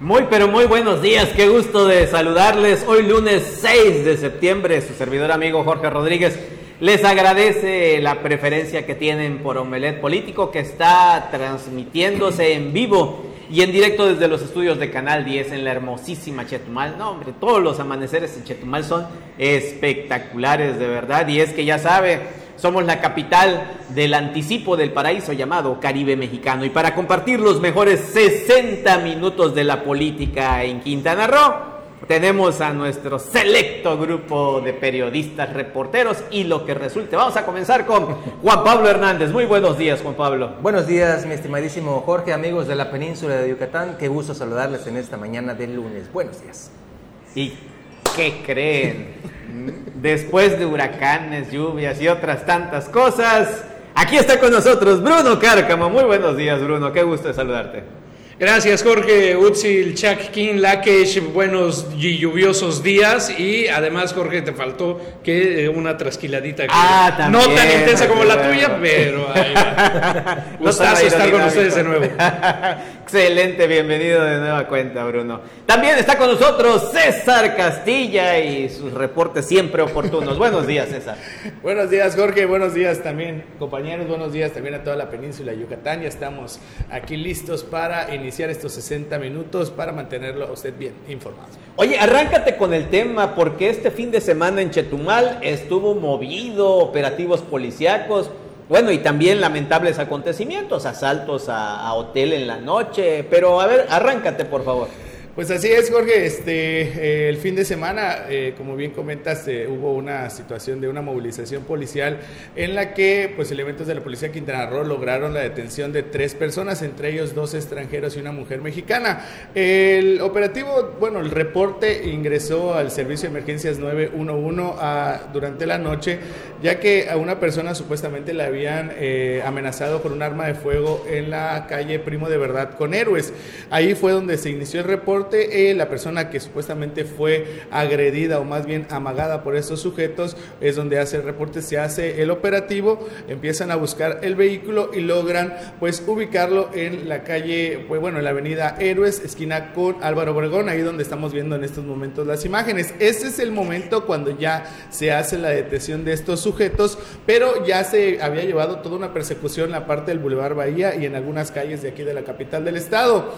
Muy, pero muy buenos días, qué gusto de saludarles. Hoy lunes 6 de septiembre, su servidor amigo Jorge Rodríguez les agradece la preferencia que tienen por Omelet Político que está transmitiéndose en vivo y en directo desde los estudios de Canal 10 en la hermosísima Chetumal. No, hombre, todos los amaneceres en Chetumal son espectaculares de verdad y es que ya sabe, somos la capital del anticipo del paraíso llamado Caribe Mexicano. Y para compartir los mejores 60 minutos de la política en Quintana Roo, tenemos a nuestro selecto grupo de periodistas, reporteros y lo que resulte. Vamos a comenzar con Juan Pablo Hernández. Muy buenos días, Juan Pablo. Buenos días, mi estimadísimo Jorge, amigos de la península de Yucatán. Qué gusto saludarles en esta mañana del lunes. Buenos días. ¿Y qué creen? Después de huracanes, lluvias y otras tantas cosas, aquí está con nosotros Bruno Cárcamo. Muy buenos días, Bruno. Qué gusto saludarte. Gracias Jorge, Utzil, King, Lakesh, buenos y lluviosos días y además Jorge te faltó que eh, una trasquiladita ah, no tan intensa como la tuya, pero ahí Gustazo estar con ustedes de nuevo. Excelente, bienvenido de nueva cuenta Bruno. También está con nosotros César Castilla y sus reportes siempre oportunos. buenos días César. buenos días Jorge, buenos días también compañeros, buenos días también a toda la península de Yucatán. Ya estamos aquí listos para iniciar iniciar estos 60 minutos para mantenerlo a usted bien informado. Oye, arráncate con el tema porque este fin de semana en Chetumal estuvo movido, operativos policíacos, bueno, y también lamentables acontecimientos, asaltos a, hotel en la noche, pero a ver, arráncate por favor. Pues así es, Jorge. Este, eh, el fin de semana, eh, como bien comentas, eh, hubo una situación de una movilización policial en la que, pues, elementos de la policía Quintana Roo lograron la detención de tres personas, entre ellos dos extranjeros y una mujer mexicana. El operativo, bueno, el reporte ingresó al servicio de emergencias 911 a, durante la noche, ya que a una persona supuestamente le habían amenazado con un arma de fuego en la calle Primo de Verdad con Héroes. Ahí fue donde se inició el reporte eh, la persona que supuestamente fue agredida o más bien amagada por estos sujetos es donde hace el reporte, se hace el operativo, empiezan a buscar el vehículo y logran pues ubicarlo en la calle, pues bueno, en la avenida Héroes, esquina con Álvaro Obregón, ahí donde estamos viendo en estos momentos las imágenes. Ese es el momento cuando ya se hace la detención de estos sujetos, pero ya se había llevado toda una persecución en la parte del Boulevard Bahía y en algunas calles de aquí de la capital del estado.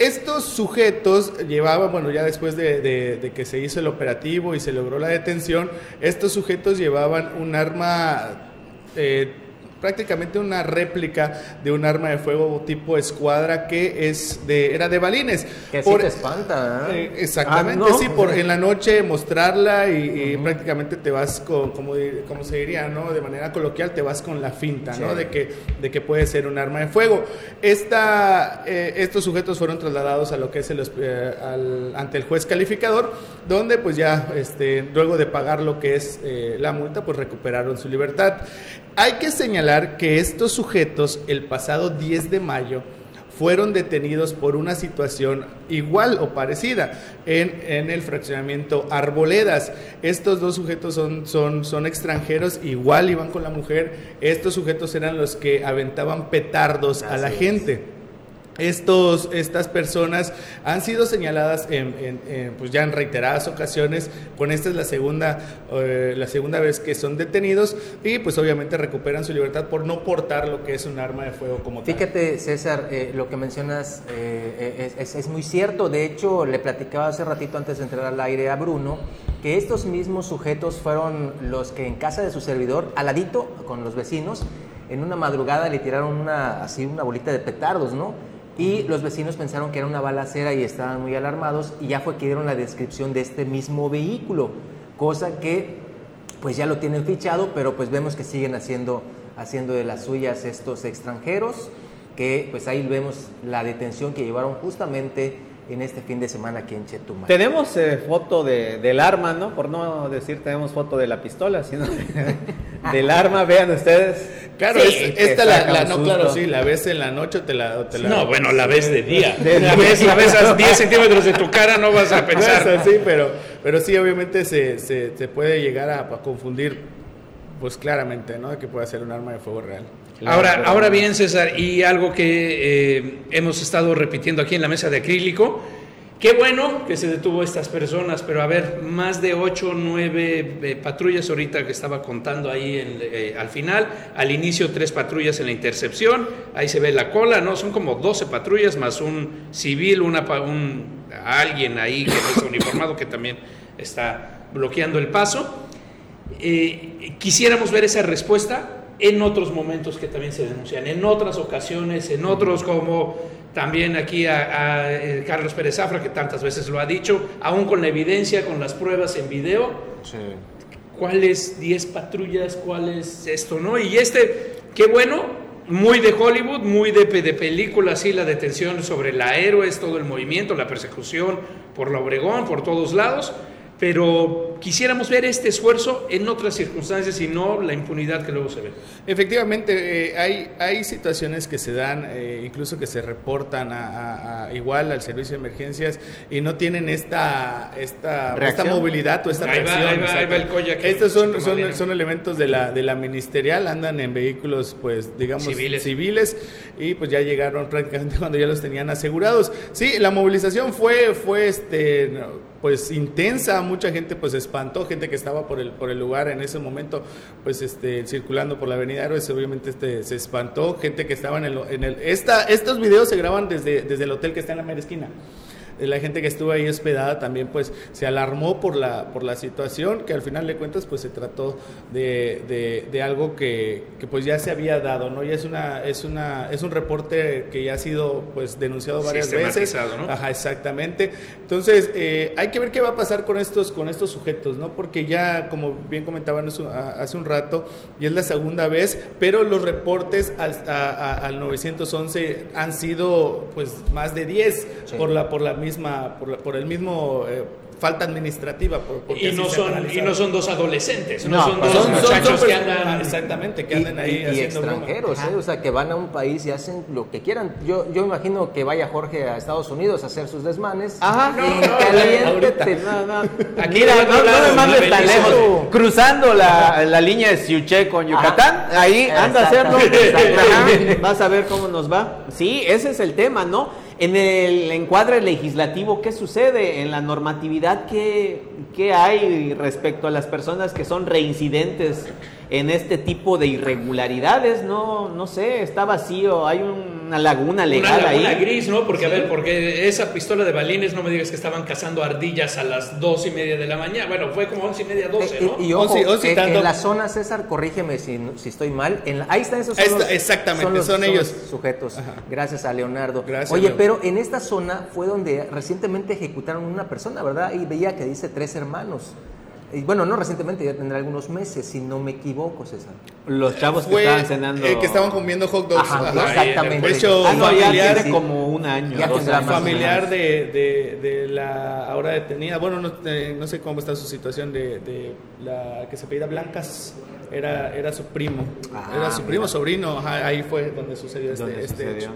Estos sujetos llevaban, bueno, ya después de, que se hizo el operativo y se logró la detención, estos sujetos llevaban un arma eh, prácticamente una réplica de un arma de fuego tipo escuadra que es de era de balines. Que por, te espanta, ¿eh? Eh, exactamente, ah, sí, por en la noche mostrarla y, prácticamente te vas con, como, como se diría, ¿no? De manera coloquial te vas con la finta, ¿no? De que, de que puede ser un arma de fuego. Esta, eh, estos sujetos fueron trasladados a lo que es el, ante el juez calificador, donde pues ya este, luego de pagar lo que es la multa, pues recuperaron su libertad. Hay que señalar que estos sujetos el pasado 10 de mayo fueron detenidos por una situación igual o parecida en, el fraccionamiento Arboledas. Estos dos sujetos son, son, son extranjeros, igual iban con la mujer. Estos sujetos eran los que aventaban petardos a la gente. Estos, estas personas han sido señaladas en, pues ya en reiteradas ocasiones, con esta es la segunda, eh, la segunda vez que son detenidos y pues obviamente recuperan su libertad por no portar lo que es un arma de fuego como tal. Fíjate César, eh, lo que mencionas eh, es, es, muy cierto, de hecho le platicaba hace ratito antes de entrar al aire a Bruno que estos mismos sujetos fueron los que en casa de su servidor, aladito con los vecinos, en una madrugada le tiraron una, así una bolita de petardos, ¿no? Y los vecinos pensaron que era una balacera y estaban muy alarmados y ya fue que dieron la descripción de este mismo vehículo, cosa que pues ya lo tienen fichado, pero pues vemos que siguen haciendo, haciendo de las suyas estos extranjeros, que pues ahí vemos la detención que llevaron justamente en este fin de semana aquí en Chetumal. Tenemos eh, foto de, del arma, ¿no? Por no decir tenemos foto de la pistola, sino del arma, vean ustedes. Claro, esta la, no, claro, sí, la ves en la noche o te la, te No, bueno, la ves de día. la, ves, la ves a 10 centímetros de tu cara, no vas a pensar. No así, pero, pero sí, obviamente se, se, se puede llegar a, confundir, pues claramente, ¿no? Que puede ser un arma de fuego real. ahora, ahora bien, César, y algo que eh, hemos estado repitiendo aquí en la mesa de acrílico, Qué bueno que se detuvo estas personas, pero a ver, más de 8 o 9 patrullas ahorita que estaba contando ahí eh, al final, al inicio tres patrullas en la intercepción, ahí se ve la cola, ¿no? Son como 12 patrullas más un civil, una, un, alguien ahí que no está uniformado que también está bloqueando el paso. Eh, quisiéramos ver esa respuesta en otros momentos que también se denuncian, en otras ocasiones, en otros como también aquí a, eh, Carlos Pérez Zafra, que tantas veces lo ha dicho, aún con la evidencia, con las pruebas en video. Sí. ¿Cuáles 10 patrullas? ¿Cuál es esto? ¿no? Y este, qué bueno, muy de Hollywood, muy de, de película, así la detención sobre la héroes, todo el movimiento, la persecución por la Obregón, por todos lados pero quisiéramos ver este esfuerzo en otras circunstancias y no la impunidad que luego se ve. Efectivamente, eh, hay, hay situaciones que se dan, eh, incluso que se reportan a, igual al servicio de emergencias y no tienen esta, esta, esta movilidad o esta reacción. Estos son, son, son, elementos de la, de la ministerial, andan en vehículos, pues, digamos, civiles. civiles y pues ya llegaron prácticamente cuando ya los tenían asegurados. Sí, la movilización fue, fue este pues intensa, mucha gente pues espantó, gente que estaba por el, por el lugar en ese momento, pues este, circulando por la avenida Héroes, obviamente este, se espantó, gente que estaba en el, en el esta, estos videos se graban desde, desde el hotel que está en la mera esquina la gente que estuvo ahí hospedada también pues se alarmó por la, por la situación, que al final de cuentas pues se trató de, de, algo que, que, pues ya se había dado, ¿no? Ya es una, es una, es un reporte que ya ha sido pues denunciado varias veces. ¿no? Ajá, exactamente. Entonces, eh, hay que ver qué va a pasar con estos, con estos sujetos, ¿no? Porque ya, como bien comentaban hace un rato, y es la segunda vez, pero los reportes al, al 911 han sido pues más de 10 por la, por la misma por, por el mismo eh, falta administrativa. y, no son, y no son dos adolescentes, no, son dos muchachos que andan... Exactamente, que andan ahí y, extranjeros, ¿eh? o sea, que van a un país y hacen lo que quieran. Yo, yo imagino que vaya Jorge a Estados Unidos a hacer sus desmanes. Ajá, no, no, Mira, no, me mandes tan lejos. Cruzando la, la línea de Siuche con Yucatán, ahí anda a hacerlo. Vas a ver cómo nos va. Sí, ese es el tema, ¿no? En el encuadre legislativo, ¿qué sucede? En la normatividad, ¿qué, ¿qué, hay respecto a las personas que son reincidentes en este tipo de irregularidades? No, no sé, está vacío, hay una laguna legal una laguna gris, ¿no? Porque, a ver, porque esa pistola de balines, no me digas que estaban cazando ardillas a las dos y media de la mañana. Bueno, fue como once y media, doce, eh, ¿no? Y, ojo, en, la zona, César, corrígeme si, si estoy mal, en ahí están esos son Exactamente, son, ellos. sujetos. Gracias a Leonardo. Gracias, Oye, pero en esta zona fue donde recientemente ejecutaron una persona, ¿verdad? Y veía que dice tres hermanos. Y bueno, no recientemente, ya tendrá algunos meses, si no me equivoco, César. Los chavos que estaban cenando. Eh, que estaban comiendo hot dogs. exactamente. De hecho, ah, familiar, como un año. familiar de, de, la ahora detenida. Bueno, no, eh, no, sé cómo está su situación de, de la que se pedía Blancas. Era, era su primo. Ah, era su primo, sobrino. ahí fue donde sucedió este, este hecho.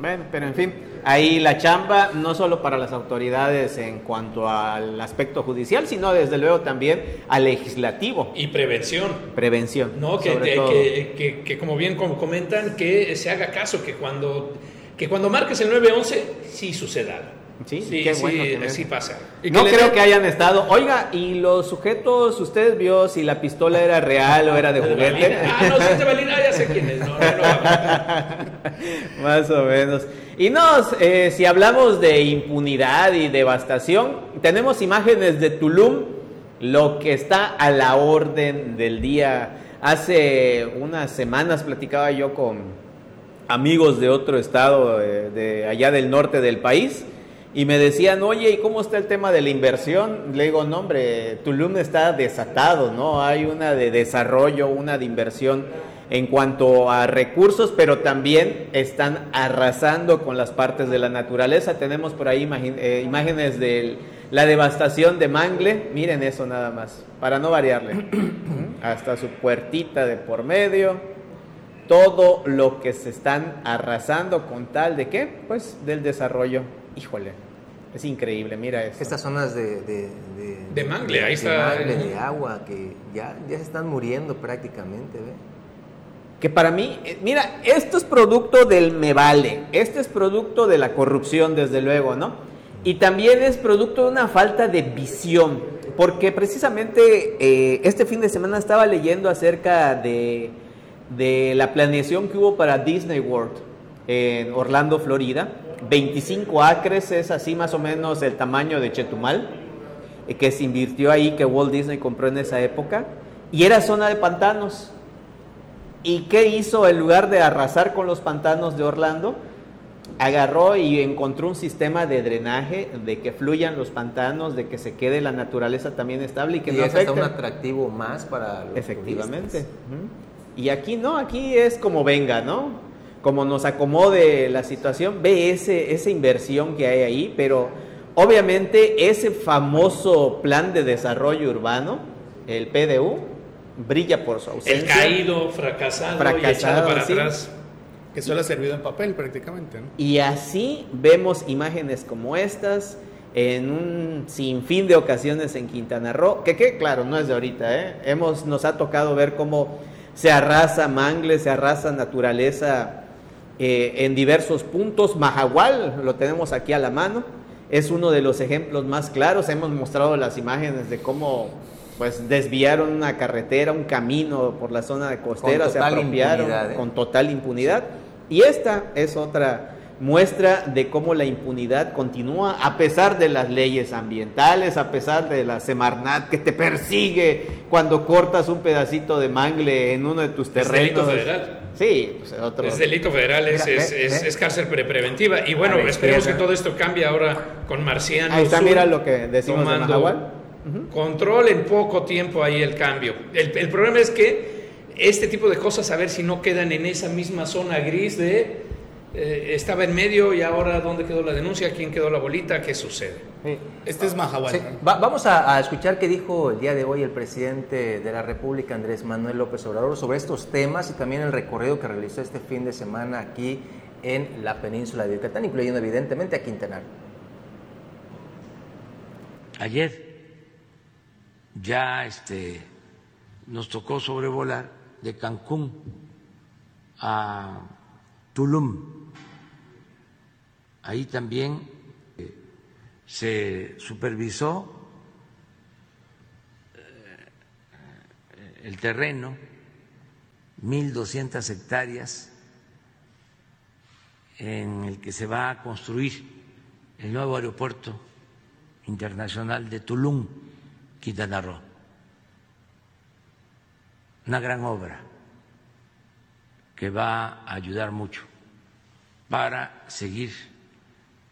Bueno, pero en fin, ahí la chamba no solo para las autoridades en cuanto al aspecto judicial, sino desde luego también al legislativo. Y prevención. Prevención. No, que, que, que, como bien comentan, que se haga caso, que cuando, que cuando marques el 911 sí suceda Sí, qué bueno sí, pasa. no creo que hayan estado. Oiga, ¿y los sujetos, usted vio si la pistola era real o era de juguete? Ah, no, si es de Balín, ah, ya sé quién es. No, no, no, Más o menos. Y no, eh, si hablamos de impunidad y devastación, tenemos imágenes de Tulum, lo que está a la orden del día. Hace unas semanas platicaba yo con amigos de otro estado, eh, de allá del norte del país y me decían, oye, ¿y cómo está el tema de la inversión? Le digo, no, hombre, Tulum está desatado, ¿no? Hay una de desarrollo, una de inversión en cuanto a recursos, pero también están arrasando con las partes de la naturaleza. Tenemos por ahí eh, imágenes de la devastación de Mangle, miren eso nada más, para no variarle, hasta su puertita de por medio, todo lo que se están arrasando con tal de qué, pues del desarrollo híjole, es increíble, mira esto. Estas zonas de... De, de, mangle, ahí está. De, de agua, que ya, ya se están muriendo prácticamente, ¿ve? Que para mí, eh, mira, esto es producto del me vale, este es producto de la corrupción, desde luego, ¿no? Y también es producto de una falta de visión, porque precisamente eh, este fin de semana estaba leyendo acerca de, de la planeación que hubo para Disney World en Orlando, Florida. 25 acres es así más o menos el tamaño de Chetumal, eh, que se invirtió ahí, que Walt Disney compró en esa época, y era zona de pantanos. ¿Y qué hizo en lugar de arrasar con los pantanos de Orlando? Agarró y encontró un sistema de drenaje, de que fluyan los pantanos, de que se quede la naturaleza también estable y que y no es afecte. un atractivo más para los Efectivamente. turistas. Y aquí no, aquí es como venga, ¿no? Como nos acomode la situación, ve ese, esa inversión que hay ahí, pero obviamente ese famoso plan de desarrollo urbano, el PDU, brilla por su El ausencia. caído, fracasado, y Fracasado, echado para sí. atrás. Que solo ha servido en papel prácticamente, ¿no? Y así vemos imágenes como estas en un sinfín de ocasiones en Quintana Roo, que, que claro, no es de ahorita, ¿eh? Hemos, nos ha tocado ver cómo se arrasa mangle, se arrasa naturaleza eh, en diversos puntos. Mahahual, lo tenemos aquí a la mano, es uno de los ejemplos más claros. Hemos mostrado las imágenes de cómo pues desviaron una carretera, un camino por la zona de costera, se total apropiaron ¿eh? con total impunidad. Y esta es otra muestra de cómo la impunidad continúa a pesar de las leyes ambientales, a pesar de la Semarnat que te persigue cuando cortas un pedacito de mangle en uno de tus Es terrenos. delito federal. Sí, pues otro. Es delito federal, es, Mira, es, ve, es- ve. es cárcel pre- preventiva. Y bueno, esperemos que todo esto cambie ahora con Marciano. Ahí está, Sur, mira lo que decimos de tomando Mahahual. Control en poco tiempo ahí el cambio. El, el problema es que este tipo de cosas, a ver si no quedan en esa misma zona gris de eh, estaba en medio y ahora dónde quedó la denuncia, quién quedó la bolita, qué sucede. Sí. Este es Mahahual. Sí, ¿no? va- vamos a, a escuchar qué dijo el día de hoy el presidente de la República, Andrés Manuel López Obrador, sobre estos temas y también el recorrido que realizó este fin de semana aquí en la península de Yucatán, incluyendo evidentemente a Quintana Roo. Ayer ya este, nos tocó sobrevolar de Cancún a Tulum. Ahí también eh, se supervisó eh, el terreno, 1.200 hectáreas en el que se va a construir el nuevo aeropuerto internacional de Tulum, Quintana Roo. Una gran obra que va a ayudar mucho para seguir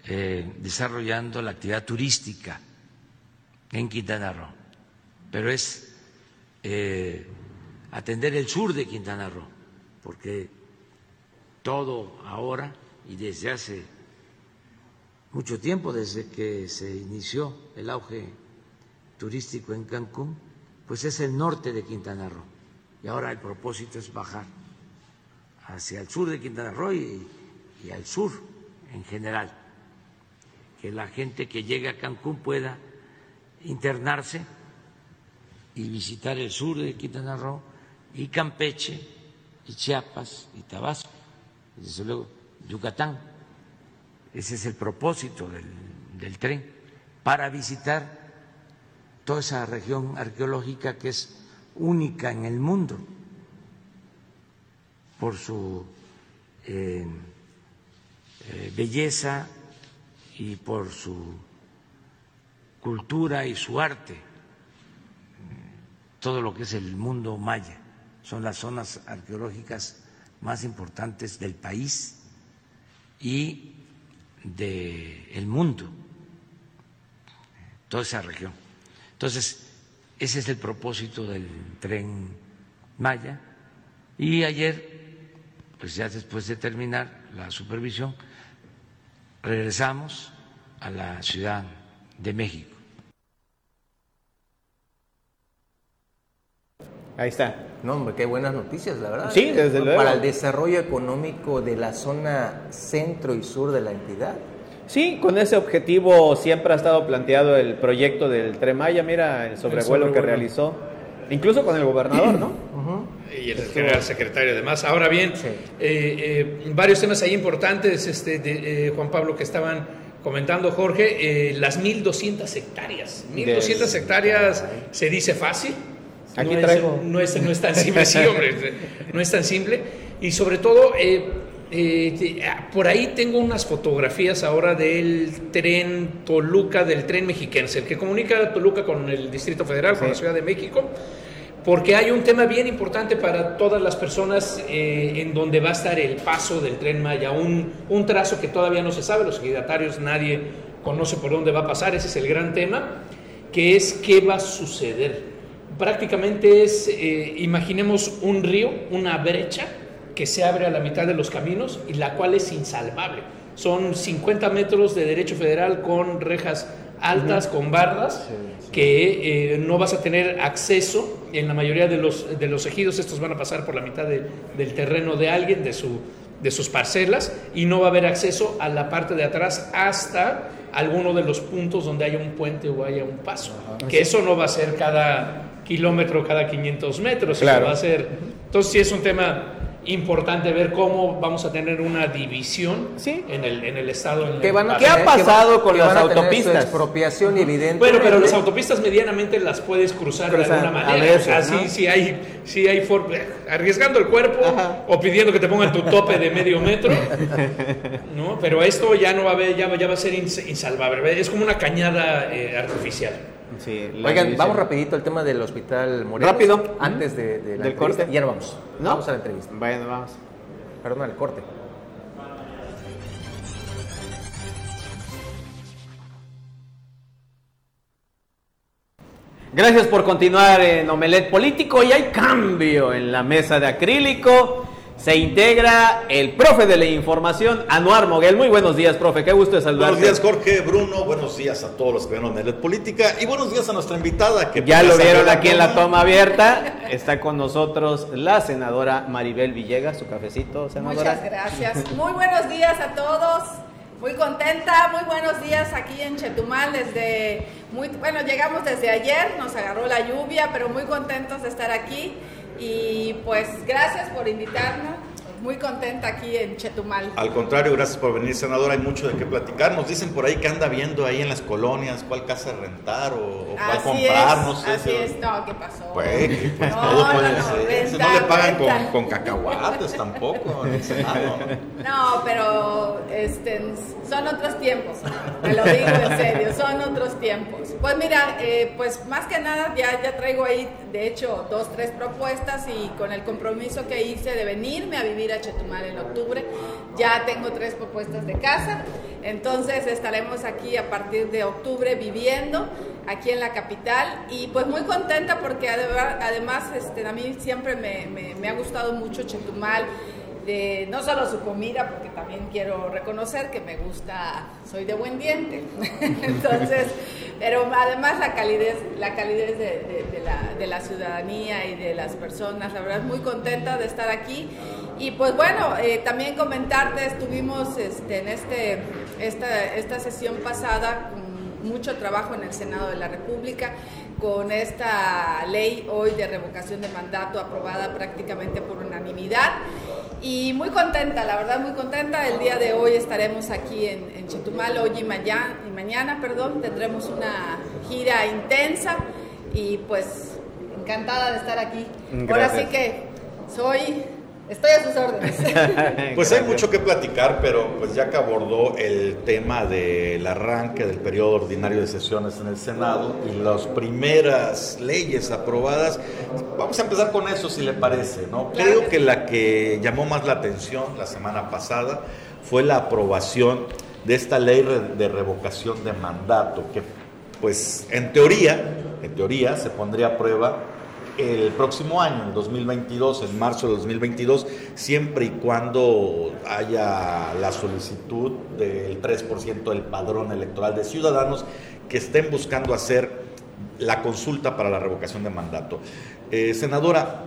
eh, desarrollando la actividad turística en Quintana Roo. Pero es eh, atender el sur de Quintana Roo, porque todo ahora y desde hace mucho tiempo, desde que se inició el auge turístico en Cancún, pues es el norte de Quintana Roo. Y ahora el propósito es bajar hacia el sur de Quintana Roo y, y al sur en general. Que la gente que llegue a Cancún pueda internarse y visitar el sur de Quintana Roo y Campeche y Chiapas y Tabasco, y desde luego Yucatán. Ese es el propósito del, del tren, para visitar toda esa región arqueológica que es única en el mundo por su eh, eh, belleza y por su cultura y su arte, todo lo que es el mundo maya. Son las zonas arqueológicas más importantes del país y del mundo, toda esa región. Entonces, ese es el propósito del tren Maya. Y ayer, pues ya después de terminar la supervisión, regresamos a la Ciudad de México. Ahí está. No, hombre, qué buenas noticias, la verdad. Sí, desde luego. Para el desarrollo económico de la zona centro y sur de la entidad. Sí, con ese objetivo siempre ha estado planteado el proyecto del Tren Maya. Mira el sobrevuelo, que sobrevuelo. realizó, incluso con el gobernador, ¿no? Y el general secretario además. Ahora bien, Sí. eh, eh, varios temas ahí importantes, este, de, eh, Juan Pablo, que estaban comentando Jorge, las 1.200 hectáreas. 1.200 hectáreas se dice fácil. Aquí no traigo. Es, no, es, no es tan simple, sí, hombre, no es tan simple. Y sobre todo, eh, eh, por ahí tengo unas fotografías ahora del tren Toluca, del tren mexiquense, el que comunica Toluca con el Distrito Federal, con la Ciudad de México porque hay un tema bien importante para todas las personas eh, en donde va a estar el paso del tren Maya, un, un, trazo que todavía no se sabe, los ejidatarios nadie conoce por dónde va a pasar, ese es el gran tema, que es qué va a suceder. Prácticamente es, eh, imaginemos un río, una brecha que se abre a la mitad de los caminos y la cual es insalvable. Son 50 metros de derecho federal con rejas altas, uh -huh. con bardas, sí, sí. que eh, no vas a tener acceso en la mayoría de los, de los ejidos, estos van a pasar por la mitad de, del terreno de alguien, de, su, de sus parcelas, y no va a haber acceso a la parte de atrás hasta alguno de los puntos donde haya un puente o haya un paso. Ajá. Que eso no va a ser cada kilómetro, cada 500 metros, claro. eso va a ser... Entonces sí es un tema importante ver cómo vamos a tener una división ¿Sí? en, el, en el estado. En ¿Qué, el van a, ¿Qué ha pasado con las autopistas? expropiación evidente. Bueno, pero las autopistas medianamente las puedes cruzar, cruzar de alguna manera. Veces, o sea, ¿no? sí, sí hay, sí hay for... arriesgando el cuerpo Ajá. o pidiendo que te pongan tu tope de medio metro. ¿no? Pero esto ya no va a haber, ya, ya va a ser insalvable. Es como una cañada eh, artificial. Sí, Oigan, vamos rapidito al tema del hospital Morelos. Rápido. Antes de, de la ¿Del corte? Ya no vamos. ¿No? Vamos a la entrevista. Bueno, vamos. Perdón, al corte. Gracias por continuar en Omelet Político y hay cambio en la mesa de acrílico. Se integra el profe de la información, Anuar Moguel. Muy buenos días, profe. Qué gusto de saludarte. Buenos días, Jorge, Bruno. Buenos días a todos los que ven Omelet Política. Y buenos días a nuestra invitada. que Ya lo vieron aquí en la toma abierta. Está con nosotros la senadora Maribel Villegas. Su cafecito, senadora. Muchas gracias. Muy buenos días a todos. Muy contenta, muy buenos días aquí en Chetumal desde muy bueno, llegamos desde ayer, nos agarró la lluvia, pero muy contentos de estar aquí y pues gracias por invitarnos. Muy contenta aquí en Chetumal. Al contrario, gracias por venir, senadora. Hay mucho de qué platicar. Nos dicen por ahí que anda viendo ahí en las colonias cuál casa rentar o, o cuál así comprar, es, no sé. Así si... es, no, ¿qué pasó? Pues, pues no, todo puede no, ser. No le pagan con, con, cacahuates tampoco en el Senado. No, pero este, son otros tiempos. Me lo digo en serio, son otros tiempos. Pues mira, eh, pues más que nada ya, ya traigo ahí, de hecho, dos, tres propuestas y con el compromiso que hice de venirme a vivir a Chetumal en octubre, ya tengo tres propuestas de casa. Entonces estaremos aquí a partir de octubre viviendo aquí en la capital y pues muy contenta porque además este, a mí siempre me, me, me ha gustado mucho Chetumal. No solo su comida, porque también quiero reconocer que me gusta, soy de buen diente. Entonces, pero además la calidez, la calidez de, la, de, la, ciudadanía y de las personas, la verdad muy contenta de estar aquí. Y pues bueno, eh, también comentarte, estuvimos este, en este, esta, esta sesión pasada mucho trabajo en el Senado de la República con esta ley hoy de revocación de mandato aprobada prácticamente por unanimidad y muy contenta, la verdad muy contenta. El día de hoy estaremos aquí en, en Chetumal, hoy y mañana, y mañana, perdón, tendremos una gira intensa y pues encantada de estar aquí. Gracias. Ahora sí que soy Estoy a sus órdenes. pues hay mucho que platicar, pero pues ya que abordó el tema del arranque del periodo ordinario de sesiones en el Senado y las primeras leyes aprobadas, vamos a empezar con eso si le parece, ¿no? Claro Creo que la que llamó más la atención la semana pasada fue la aprobación de esta ley de revocación de mandato, que pues en teoría, en teoría se pondría a prueba el próximo año, en 2022, en marzo de 2022, siempre y cuando haya la solicitud del 3% del padrón electoral de ciudadanos que estén buscando hacer la consulta para la revocación de mandato. Eh, senadora,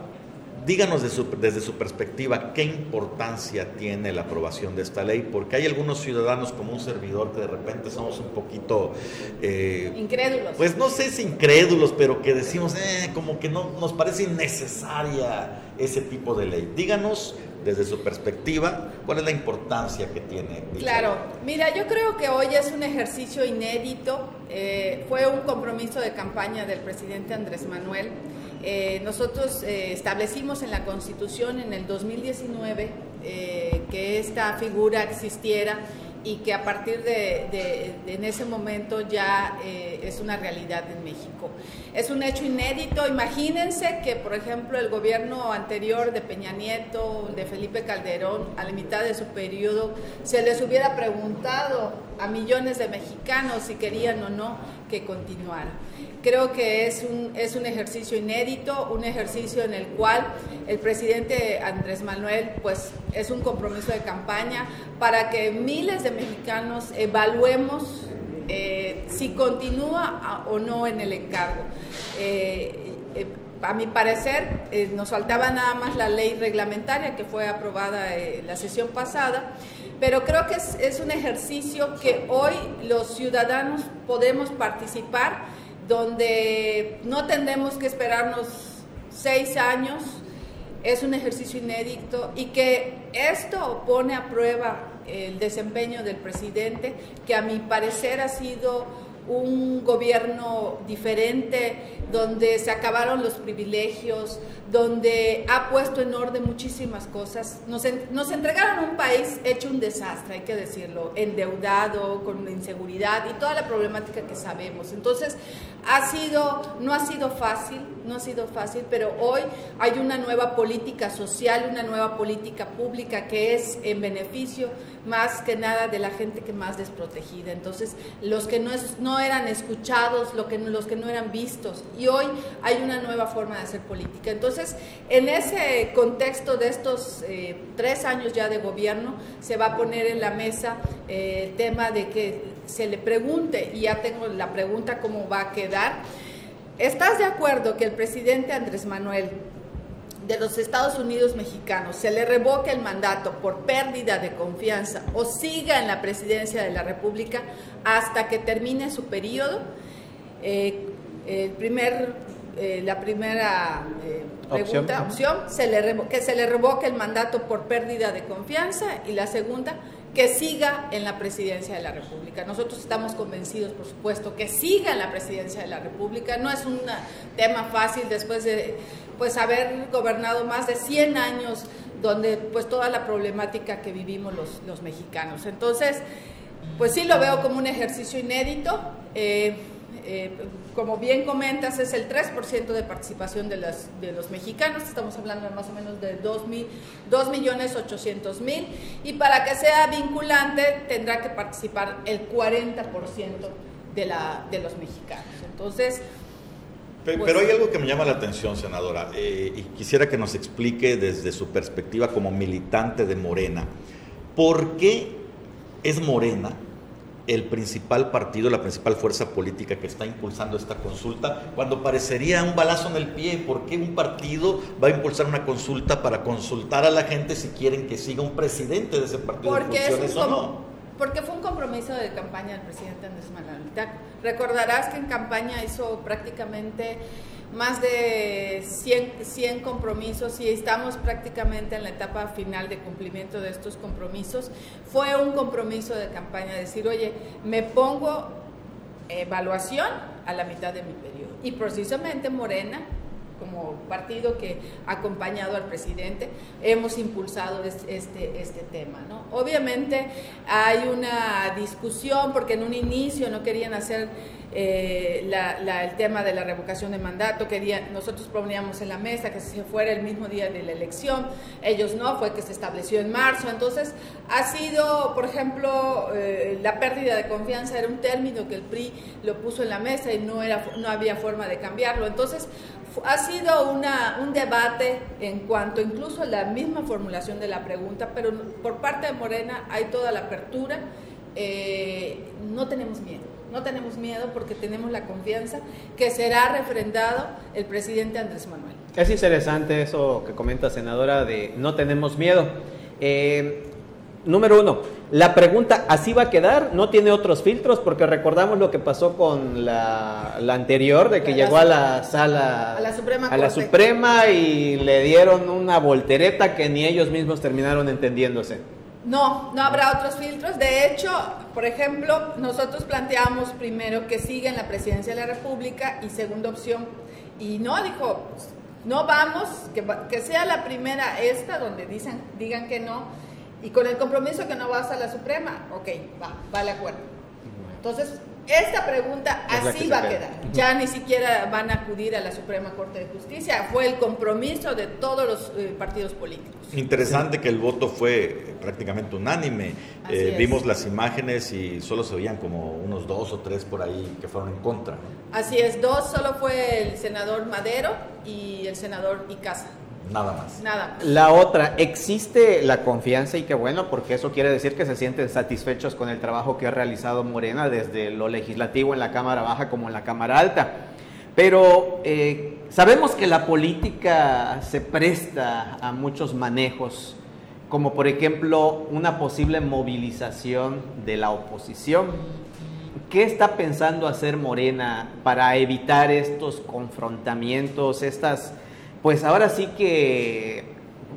díganos de su, desde su perspectiva qué importancia tiene la aprobación de esta ley, porque hay algunos ciudadanos como un servidor que de repente somos un poquito... Eh, Incrédulos. pues no sé si incrédulos, pero que decimos, eh, como que no nos parece innecesaria ese tipo de ley. Díganos desde su perspectiva, ¿cuál es la importancia que tiene? Claro, mira, yo creo que hoy es un ejercicio inédito, eh, fue un compromiso de campaña del presidente Andrés Manuel. Eh, nosotros eh, establecimos en la Constitución en el 2019 que esta figura existiera y que a partir de, en ese momento ya eh, es una realidad en México. Es un hecho inédito. Imagínense que, por ejemplo, el gobierno anterior de Peña Nieto, de Felipe Calderón, a la mitad de su periodo, se les hubiera preguntado a millones de mexicanos si querían o no que continuara. Creo que es un, es un ejercicio inédito, un ejercicio en el cual el presidente Andrés Manuel pues es un compromiso de campaña para que miles de mexicanos evaluemos eh, si continúa o no en el encargo. Eh, eh, a mi parecer, nos faltaba nada más la ley reglamentaria que fue aprobada la sesión pasada, pero creo que es, es un ejercicio que hoy los ciudadanos podemos participar donde no tendremos que esperarnos seis años, es un ejercicio inédito y que esto pone a prueba el desempeño del presidente, que a mi parecer ha sido un gobierno diferente, donde se acabaron los privilegios, donde ha puesto en orden muchísimas cosas. Nos, nos, entregaron un país hecho un desastre, hay que decirlo, endeudado, con inseguridad y toda la problemática que sabemos. Entonces, ha sido, no ha sido fácil, no ha sido fácil, pero hoy hay una nueva política social, una nueva política pública que es en beneficio más que nada de la gente que más desprotegida. Entonces, los que no, no eran escuchados, lo que, los que no eran vistos. Y hoy hay una nueva forma de hacer política. Entonces, en ese contexto de estos eh, tres años ya de gobierno, se va a poner en la mesa eh, el tema de que se le pregunte, y ya tengo la pregunta cómo va a quedar. ¿Estás de acuerdo que el presidente Andrés Manuel de los Estados Unidos mexicanos se le revoque el mandato por pérdida de confianza o siga en la presidencia de la República hasta que termine su periodo. Eh, el primer, eh, la primera eh, pregunta, opción, se le que se le revoque el mandato por pérdida de confianza y la segunda, que siga en la presidencia de la República. Nosotros estamos convencidos, por supuesto, que siga en la presidencia de la República. No es un tema fácil después de pues haber gobernado más de 100 años donde pues toda la problemática que vivimos los, los mexicanos. Entonces, pues sí lo veo como un ejercicio inédito. Eh, eh, como bien comentas, es el 3% de participación de, las, de los mexicanos, estamos hablando más o menos de 2.800.000 millones mil, y para que sea vinculante tendrá que participar el 40% de, la, de los mexicanos. Entonces, pero, pues hay algo que me llama la atención, senadora, eh, y quisiera que nos explique desde su perspectiva como militante de Morena, ¿por qué es Morena el principal partido, la principal fuerza política que está impulsando esta consulta, cuando parecería un balazo en el pie? ¿Por qué un partido va a impulsar una consulta para consultar a la gente si quieren que siga un presidente de ese partido Porque o no? Porque fue un compromiso de campaña del presidente Andrés Manuel. Recordarás que en campaña hizo prácticamente más de 100, 100, compromisos y estamos prácticamente en la etapa final de cumplimiento de estos compromisos. Fue un compromiso de campaña decir, oye, me pongo evaluación a la mitad de mi periodo. Y precisamente Morena como partido que ha acompañado al presidente, hemos impulsado este, este tema. ¿no? Obviamente hay una discusión porque en un inicio no querían hacer eh, el tema de la revocación de mandato, quería, nosotros proponíamos en la mesa que se fuera el mismo día de la elección, ellos no, fue que se estableció en marzo, entonces ha sido, por ejemplo, eh, la pérdida de confianza era un término que el PRI lo puso en la mesa y no, era, no había forma de cambiarlo, entonces ha sido una, un debate en cuanto incluso a la misma formulación de la pregunta, pero por parte de Morena hay toda la apertura, eh, no tenemos miedo. No tenemos miedo porque tenemos la confianza que será refrendado el presidente Andrés Manuel. Es interesante eso que comenta senadora de no tenemos miedo. Eh, Número uno, la pregunta, ¿así va a quedar? ¿No tiene otros filtros? Porque recordamos lo que pasó con la, la anterior, de que llegó a la sala... a la Suprema a la. Suprema y le dieron una voltereta que ni ellos mismos terminaron entendiéndose. No, no habrá otros filtros. De hecho, por ejemplo, nosotros planteamos primero que siga en la presidencia de la República y segunda opción. Y no, dijo, no vamos, que, que sea la primera esta donde dicen, digan que no. Y con el compromiso que no vas a la Suprema, ok, va, va de acuerdo. Entonces, esta pregunta Es así que va a queda. quedar. Ya ni siquiera van a acudir a la Suprema Corte de Justicia. Fue el compromiso de todos los eh, partidos políticos. Interesante que el voto fue prácticamente unánime. Eh, vimos las imágenes y solo se veían como unos dos o tres por ahí que fueron en contra. ¿no? Así es, dos solo fue el senador Madero y el senador Icaza. Nada más. Nada más. La otra, existe la confianza y qué bueno, porque eso quiere decir que se sienten satisfechos con el trabajo que ha realizado Morena desde lo legislativo en la Cámara Baja como en la Cámara Alta. Pero eh, sabemos que la política se presta a muchos manejos, como por ejemplo una posible movilización de la oposición. ¿Qué está pensando hacer Morena para evitar estos confrontamientos, estas, pues ahora sí que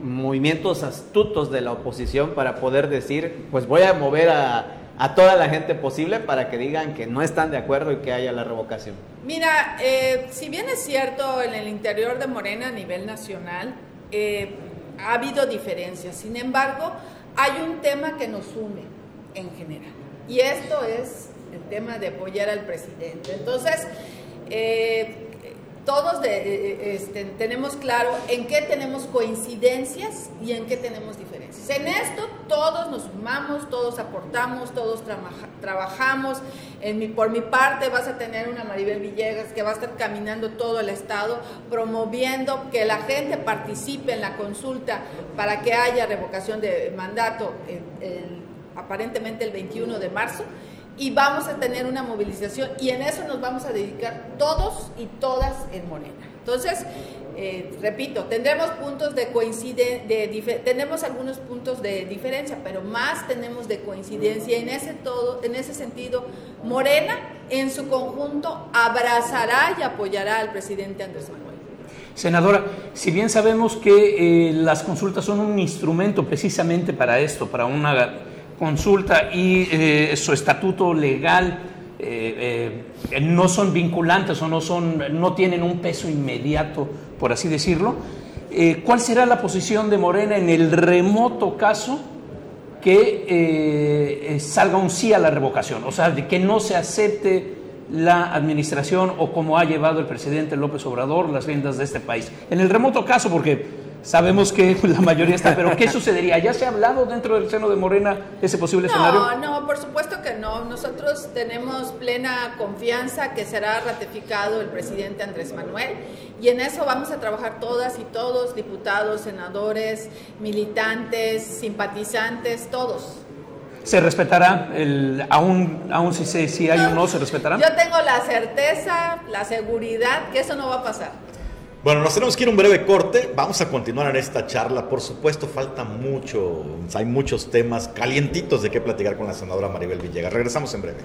movimientos astutos de la oposición para poder decir, pues voy a mover a, toda la gente posible para que digan que no están de acuerdo y que haya la revocación? Mira, eh, si bien es cierto en el interior de Morena a nivel nacional, eh, ha habido diferencias. Sin embargo, hay un tema que nos une en general. Y esto es el tema de apoyar al presidente. Entonces, eh, todos de- eh, este, tenemos claro en qué tenemos coincidencias y en qué tenemos diferencias. En esto todos nos sumamos, todos aportamos, todos trabaja- trabajamos. En mi, por mi parte vas a tener una Maribel Villegas que va a estar caminando todo el estado promoviendo que la gente participe en la consulta para que haya revocación de mandato aparentemente el 21 de marzo y vamos a tener una movilización y en eso nos vamos a dedicar todos y todas en Morena. Entonces, eh, repito, tendremos puntos de coincidencia, tenemos algunos puntos de diferencia, pero más tenemos de coincidencia. En ese todo, en ese sentido, Morena en su conjunto abrazará y apoyará al presidente Andrés Manuel. Senadora, si bien sabemos que eh, las consultas son un instrumento precisamente para esto, para una consulta y eh, su estatuto legal eh, eh, no son vinculantes o no, son, no tienen un peso inmediato, por así decirlo, ¿cuál será la posición de Morena en el remoto caso que salga un sí a la revocación? O sea, de que no se acepte la administración o como ha llevado el presidente López Obrador las riendas de este país. En el remoto caso, porque sabemos que la mayoría está, pero ¿qué sucedería? ¿Ya se ha hablado dentro del seno de Morena ese posible escenario? No, no, por supuesto que no. Nosotros tenemos plena confianza que será ratificado el presidente Andrés Manuel y en eso vamos a trabajar todas y todos, diputados, senadores, militantes, simpatizantes, todos. ¿Se respetará? El, aún, aún si, se, si hay o no, ¿se respetará? Yo tengo la certeza, la seguridad que eso no va a pasar. Bueno, nos tenemos que ir un breve corte. Vamos a continuar en esta charla. Por supuesto, falta mucho. Hay muchos temas calientitos de qué platicar con la senadora Maribel Villegas. Regresamos en breve.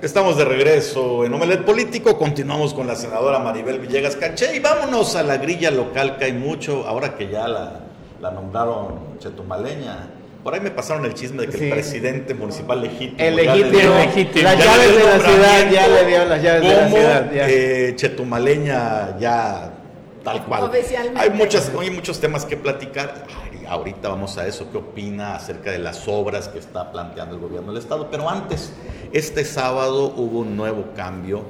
Estamos de regreso en Omelet Político. Continuamos con la senadora Maribel Villegas Caché y vámonos a la grilla local que hay mucho. Ahora que ya la, la nombraron chetumaleña. Por ahí me pasaron el chisme de que Sí. el presidente municipal legítimo. El ya le legítimo, dio- legítimo. las ya le llaves dio de la ciudad, ya le dio las llaves de la ciudad. ya. eh, chetumaleña ya tal cual. Oficialmente. Hay, muchas, hay muchos temas que platicar. Ay, ahorita vamos a eso. ¿Qué opina acerca de las obras que está planteando el gobierno del Estado? Pero antes, este sábado hubo un nuevo cambio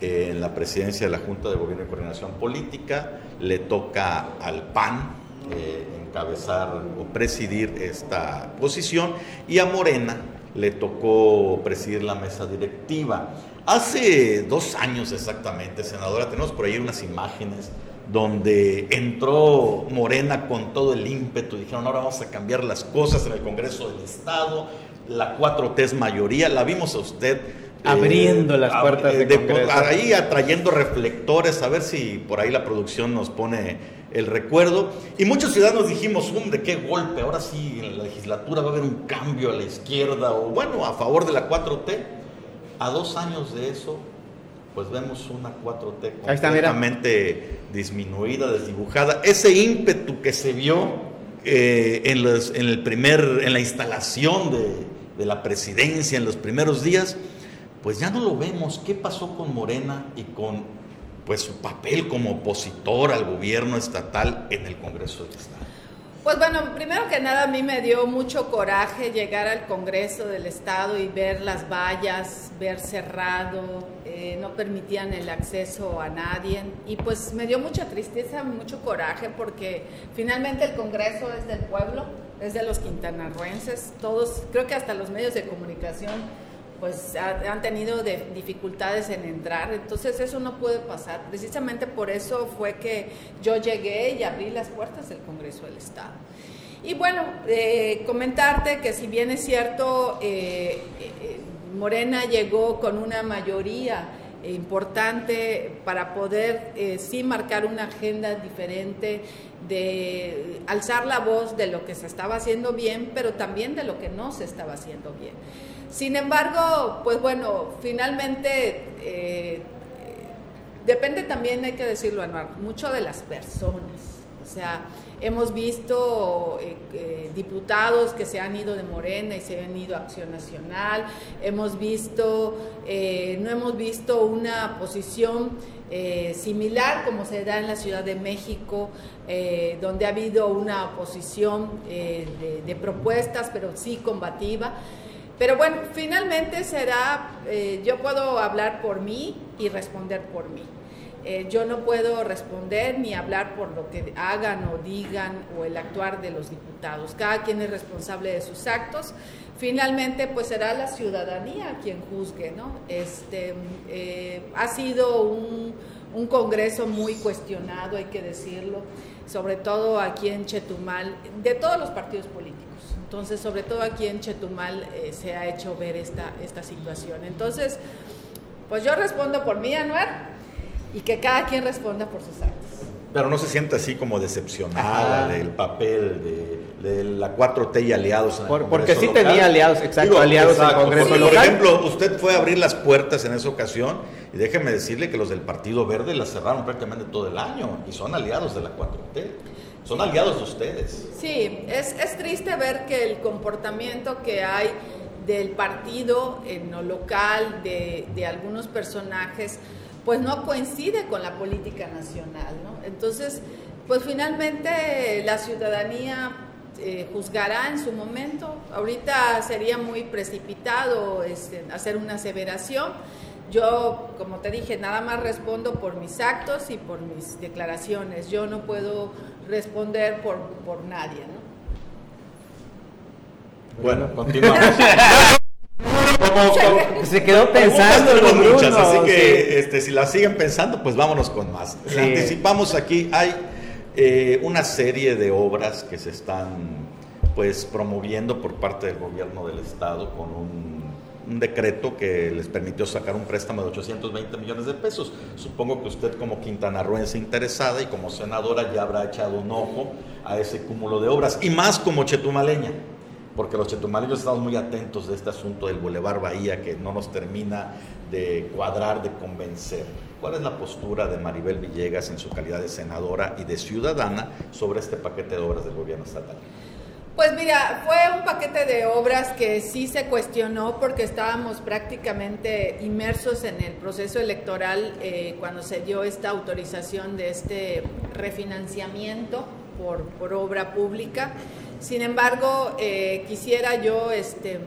eh, en la presidencia de la Junta de Gobierno y Coordinación Política. Le toca al PAN eh, encabezar o presidir esta posición y a Morena le tocó presidir la mesa directiva. Hace dos años exactamente, senadora, tenemos por ahí unas imágenes donde entró Morena con todo el ímpetu, dijeron ahora vamos a cambiar las cosas en el Congreso del Estado, la 4T es mayoría, la vimos a usted Abriendo las puertas eh, del de- Congreso. Ahí atrayendo reflectores, a ver si por ahí la producción nos pone el recuerdo. Y muchos ciudadanos dijimos, hombre, qué golpe, ahora sí en la legislatura va a haber un cambio a la izquierda o bueno, a favor de la 4T. A dos años de eso, pues vemos una 4T Ahí está, mira. completamente disminuida, desdibujada. Ese ímpetu que se vio eh, en, los- en el primer, en la instalación de, de la presidencia en los primeros días, pues ya no lo vemos. ¿Qué pasó con Morena y con pues su papel como opositor al gobierno estatal en el Congreso del Estado? Pues bueno, primero que nada a mí me dio mucho coraje llegar al Congreso del Estado y ver las vallas, ver cerrado, eh, no permitían el acceso a nadie y pues me dio mucha tristeza, mucho coraje porque finalmente el Congreso es del pueblo, es de los quintanarruenses, todos, creo que hasta los medios de comunicación pues ha- han tenido de- dificultades en entrar, entonces eso no puede pasar. Precisamente por eso fue que yo llegué y abrí las puertas del Congreso del Estado. Y bueno, eh, comentarte que si bien es cierto, eh, eh, Morena llegó con una mayoría importante para poder sí marcar una agenda diferente, de alzar la voz de lo que se estaba haciendo bien, pero también de lo que no se estaba haciendo bien. Sin embargo, pues bueno, finalmente eh, depende también, hay que decirlo, Anuar, mucho de las personas. O sea, hemos visto eh, diputados que se han ido de Morena y se han ido a Acción Nacional. Hemos visto, eh, no hemos visto una posición similar como se da en la Ciudad de México, donde ha habido una oposición de propuestas, pero sí combativa. Pero bueno, finalmente será, eh, yo puedo hablar por mí y responder por mí. Eh, yo no puedo responder ni hablar por lo que hagan o digan o el actuar de los diputados. Cada quien es responsable de sus actos. Finalmente, pues será la ciudadanía quien juzgue, ¿no? Este, eh, ha sido un, un congreso muy cuestionado, hay que decirlo, sobre todo aquí en Chetumal, de todos los partidos políticos. Entonces, sobre todo aquí en Chetumal eh, se ha hecho ver esta, esta situación. Entonces, pues yo respondo por mí, Anuar, y que cada quien responda por sus actos. Pero no se siente así como decepcionada Ajá. del papel de, de la 4T y aliados en el Por- Congreso porque sí local. tenía aliados, exacto, aliados en el Congreso porque, local. Por ejemplo, usted fue a abrir las puertas en esa ocasión y déjeme decirle que los del Partido Verde las cerraron prácticamente todo el año y son aliados de la 4T. Son aliados de ustedes. Sí, es, es triste ver que el comportamiento que hay del partido en lo local, de, de algunos personajes, pues no coincide con la política nacional. Entonces, pues finalmente la ciudadanía eh, juzgará en su momento. Ahorita sería muy precipitado este, hacer una aseveración. Yo, como te dije, nada más respondo por mis actos y por mis declaraciones. Yo no puedo responder por, por nadie, ¿no? Bueno, continuamos. Como- como- Se quedó pensando, Bruno, muchas, así que sí. este, si las siguen pensando, pues vámonos con más. Sí. Anticipamos aquí, hay eh, una serie de obras que se están pues promoviendo por parte del gobierno del estado con un, un decreto que les permitió sacar un préstamo de 820 millones de pesos. Supongo que usted como quintanarroense interesada y como senadora ya habrá echado un ojo a ese cúmulo de obras y más como chetumaleña porque los chetumaleños estamos muy atentos de este asunto del Boulevard Bahía que no nos termina de cuadrar, de convencer. ¿Cuál es la postura de Maribel Villegas en su calidad de senadora y de ciudadana sobre este paquete de obras del gobierno estatal? Pues mira, fue un paquete de obras que sí se cuestionó porque estábamos prácticamente inmersos en el proceso electoral eh, cuando se dio esta autorización de este refinanciamiento por, obra pública. Sin embargo, eh, quisiera yo este,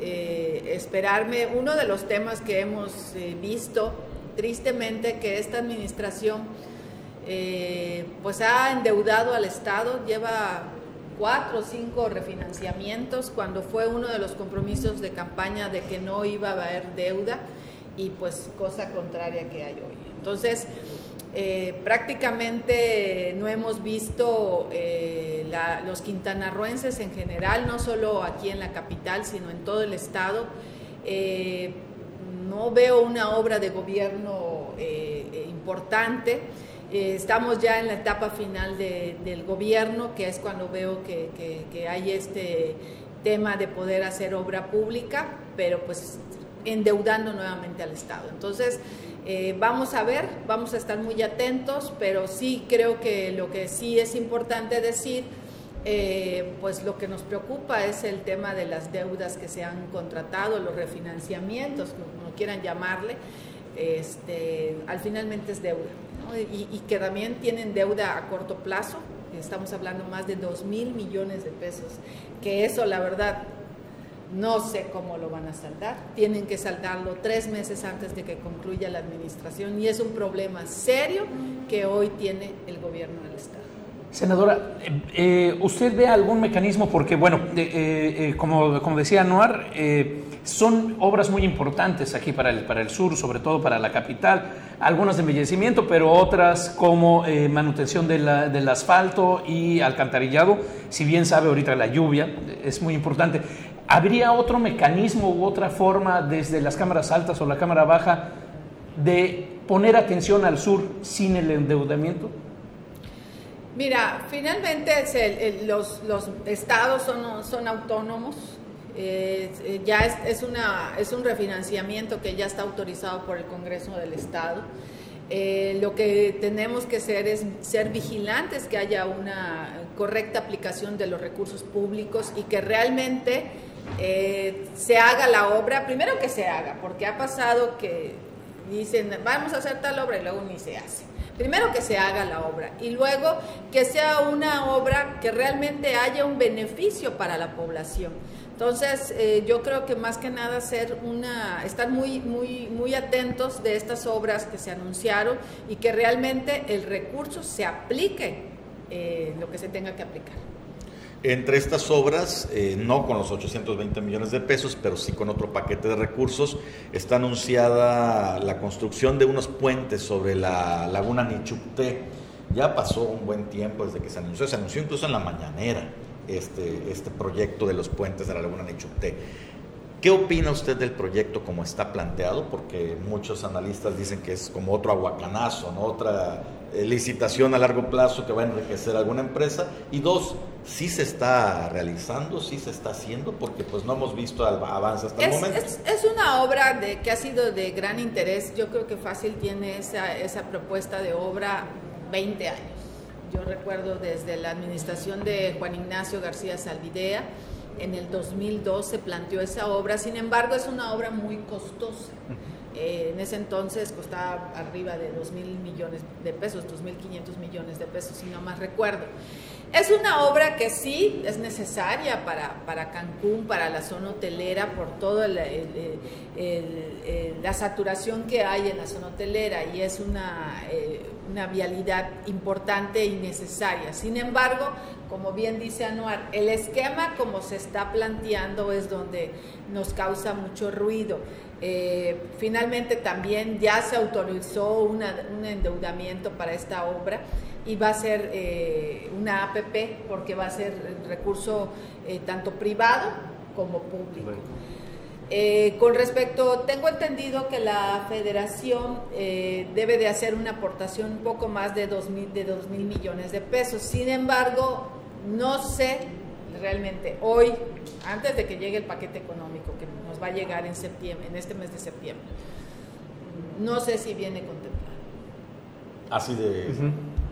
eh, esperarme, uno de los temas que hemos visto tristemente que esta administración pues ha endeudado al Estado, lleva cuatro o cinco refinanciamientos cuando fue uno de los compromisos de campaña de que no iba a haber deuda y pues cosa contraria que hay hoy. Entonces, eh, prácticamente no hemos visto eh, los quintanarroenses en general, no solo aquí en la capital, sino en todo el estado, eh, no veo una obra de gobierno importante. Eh, estamos ya en la etapa final de- del gobierno, que es cuando veo que hay este tema de poder hacer obra pública, pero pues endeudando nuevamente al Estado. Entonces, eh, vamos a ver, vamos a estar muy atentos, pero sí creo que lo que sí es importante decir, eh, pues lo que nos preocupa es el tema de las deudas que se han contratado, los refinanciamientos, como quieran llamarle, este, al finalmente es deuda, y que también tienen deuda a corto plazo, estamos hablando más de 2 mil millones de pesos, que eso la verdad no sé cómo lo van a saldar. Tienen que saldarlo tres meses antes de que concluya la administración y es un problema serio que hoy tiene el gobierno del Estado. Senadora, eh, eh, ¿usted ve algún mecanismo? Porque, bueno, eh, como, decía Anuar, son obras muy importantes aquí para el, para el sur, sobre todo para la capital, algunas de embellecimiento, pero otras como manutención del asfalto y alcantarillado, si bien sabe ahorita la lluvia, es muy importante. ¿Habría otro mecanismo u otra forma desde las cámaras altas o la cámara baja de poner atención al sur sin el endeudamiento? Mira, finalmente el- los, los estados son, autónomos. eh, ya es, es una, es un refinanciamiento que ya está autorizado por el Congreso del Estado. Eh, lo que tenemos que hacer es ser vigilantes que haya una correcta aplicación de los recursos públicos y que realmente eh, se haga la obra, primero que se haga, porque ha pasado que dicen vamos a hacer tal obra y luego ni se hace. Primero que se haga la obra y luego que sea una obra que realmente haya un beneficio para la población. Entonces, eh, yo creo que más que nada ser una, estar muy, muy, muy atentos de estas obras que se anunciaron y que realmente el recurso se aplique eh, lo que se tenga que aplicar. Entre estas obras, eh, no con los 820 millones de pesos, pero sí con otro paquete de recursos, está anunciada la construcción de unos puentes sobre la laguna Nichupté. Ya pasó un buen tiempo desde que se anunció, se anunció incluso en la mañanera este, este proyecto de los puentes de la laguna Nichupté. ¿Qué opina usted del proyecto como está planteado? Porque muchos analistas dicen que es como otro aguacanazo, ¿no? otra eh, licitación a largo plazo que va a enriquecer a alguna empresa. Y dos, ¿sí se está realizando, sí se está haciendo? Porque pues no hemos visto av- avance hasta el Es, momento. es- es una obra de, que ha sido de gran interés. Yo creo que fácil tiene esa, esa propuesta de obra 20 años. Yo recuerdo desde la administración de Juan Ignacio García Salvidea, en el 2002 se planteó esa obra, sin embargo es una obra muy costosa. Eh, en ese entonces costaba arriba de 2 mil millones de pesos, 2.500 millones de pesos, si no más recuerdo. Es una obra que sí es necesaria para, para Cancún, para la zona hotelera, por toda la, saturación que hay en la zona hotelera y es una, eh, una vialidad importante y necesaria. Sin embargo, como bien dice Anuar, el esquema como se está planteando es donde nos causa mucho ruido. Eh, finalmente también ya se autorizó una- un endeudamiento para esta obra y va a ser eh, una APP porque va a ser recurso eh, tanto privado como público. Eh, con respecto, tengo entendido que la federación eh, debe de hacer una aportación un poco más de 2 mil, de dos mil millones de pesos. Sin embargo, no sé realmente hoy, antes de que llegue el paquete económico que va a llegar en septiembre, en este mes de septiembre, no sé si viene contemplado. Así de,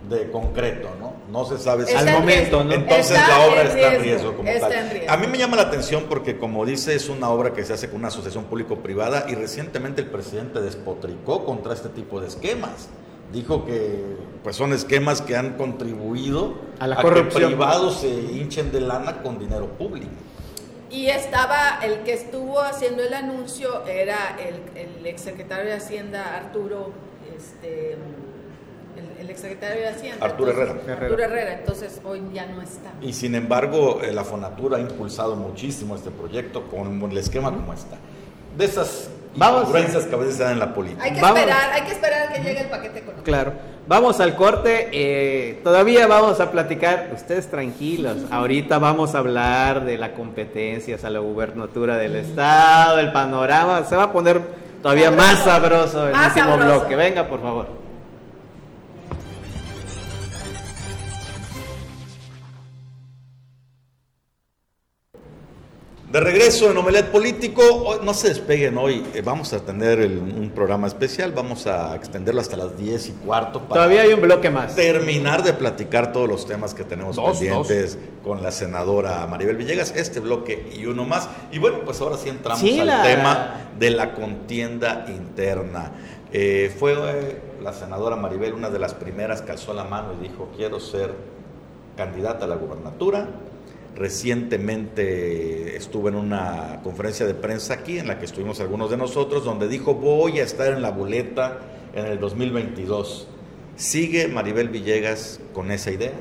de concreto, ¿no? No se sabe si... Al en momento, riesgo. ¿no? Entonces Está la obra en está en riesgo, como está tal. en riesgo. A mí me llama la atención porque como dice es una obra que se hace con una asociación público-privada y recientemente el presidente despotricó contra este tipo de esquemas. Dijo que pues son esquemas que han contribuido A la que corrupción. privados se hinchen de lana con dinero público. Y estaba, el que estuvo haciendo el anuncio era el, el exsecretario de Hacienda, Arturo, este, el, el exsecretario de Hacienda. Arturo entonces- Herrera. Arturo Herrera, entonces hoy ya no está. Y sin embargo, eh, la Fonatura ha impulsado muchísimo este proyecto con el esquema como está. De esas Vamos. incongruencias que a veces se dan en la política. Hay que Vamos. esperar, hay que esperar a que llegue el paquete económico. Claro. Vamos al corte. eh, todavía vamos a platicar. Ustedes tranquilos. Ahorita vamos a habar de la competencias a la gubernatura del estado, el panorama. Se va a poner todavía más sabroso el Más último sabroso. bloque. Venga, por favor. De regreso en Omelet Político, no se despeguen hoy, eh, vamos a tener el- un programa especial, vamos a extenderlo hasta las 10 y cuarto para Todavía hay un bloque más. terminar de platicar todos los temas que tenemos Dos, pendientes con la senadora Maribel Villegas, este bloque y uno más. Y bueno, pues ahora sí entramos Sí, al la- tema de la contienda interna. Eh, fue eh, la senadora Maribel una de las primeras que alzó la mano y dijo, quiero ser candidata a la gubernatura. Recientemente estuvo en una conferencia de prensa aquí, en la que estuvimos algunos de nosotros, donde dijo, voy a estar en la boleta en el 2022. ¿Sigue Maribel Villegas con esa idea?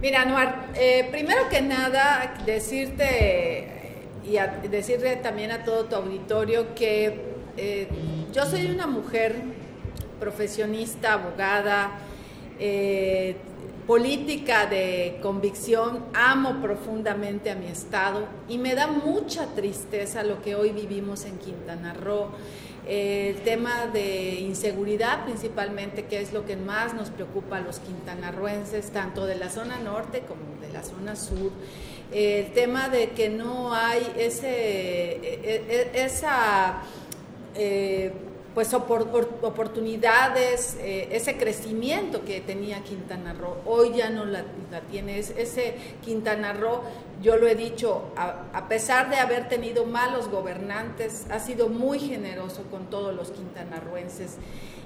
Mira, Anuar, eh, primero que nada, decirte y decirle también a todo tu auditorio que eh, yo soy una mujer profesionista, abogada, eh, política de convicción, amo profundamente a mi estado y me da mucha tristeza lo que hoy vivimos en Quintana Roo. El tema de inseguridad principalmente, que es lo que más nos preocupa a los quintanarruenses, tanto de la zona norte como de la zona sur. El tema de que no hay ese, e- e- esa eh, pues opor- or- oportunidades, eh, ese crecimiento que tenía Quintana Roo, hoy ya no la, la tiene. Es- ese Quintana Roo, yo lo he dicho, a, pesar de haber tenido malos gobernantes, ha sido muy generoso con todos los quintanarruenses.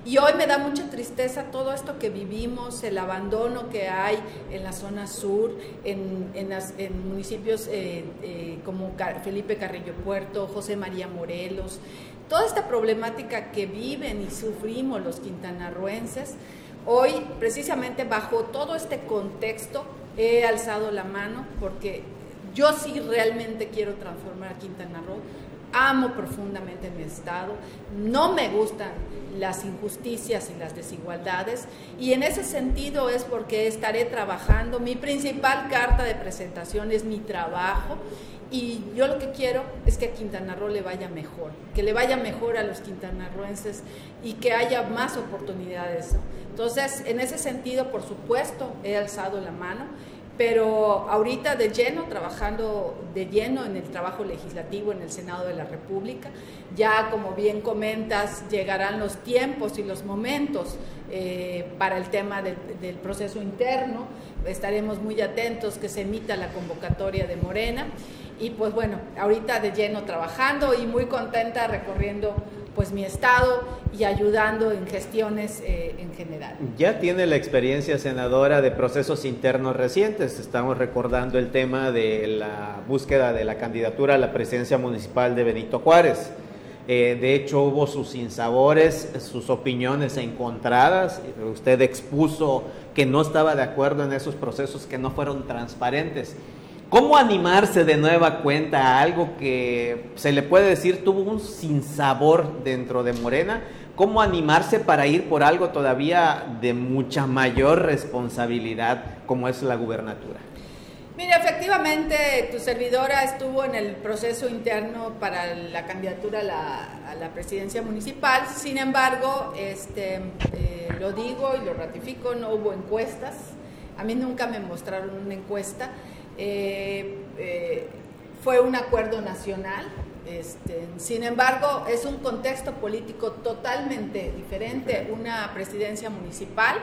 Y hoy me da mucha tristeza todo esto que vivimos, el abandono que hay en la zona sur, en, en municipios eh, eh, como Felipe Carrillo Puerto, José María Morelos, toda esta problemática que viven y sufrimos los quintanarruenses. Hoy, precisamente bajo todo este contexto, he alzado la mano porque yo sí realmente quiero transformar a Quintana Roo. Amo profundamente mi estado, no me gustan las injusticias y las desigualdades y en ese sentido es porque estaré trabajando. Mi principal carta de presentación es mi trabajo y yo lo que quiero es que a Quintana Roo le vaya mejor, que le vaya mejor a los quintanarroenses y que haya más oportunidades. Entonces, en ese sentido, por supuesto, he alzado la mano pero ahorita de lleno, trabajando de lleno en el trabajo legislativo en el Senado de la República. Ya, como bien comentas, llegarán los tiempos y los momentos eh, para el tema del, del proceso interno. Estaremos muy atentos que se emita la convocatoria de Morena. Y pues bueno, ahorita de lleno trabajando y muy contenta recorriendo pues mi estado y ayudando en gestiones eh, en general. Ya tiene la experiencia senadora de procesos internos recientes. Estamos recordando el tema de la búsqueda de la candidatura a la presidencia municipal de Benito Juárez. Eh, de hecho, hubo sus sinsabores, sus opiniones encontradas. Usted expuso que no estaba de acuerdo en esos procesos que no fueron transparentes. ¿Cómo animarse de nueva cuenta a algo que se le puede decir tuvo un sinsabor dentro de Morena? ¿Cómo animarse para ir por algo todavía de mucha mayor responsabilidad como es la gubernatura? Mira, efectivamente, tu servidora estuvo en el proceso interno para la candidatura a la, a la presidencia municipal. Sin embargo, este, eh, lo digo y lo ratifico, no hubo encuestas. A mí nunca me mostraron una encuesta. Eh, eh, fue un acuerdo nacional. Este, sin embargo, es un contexto político totalmente diferente, una presidencia municipal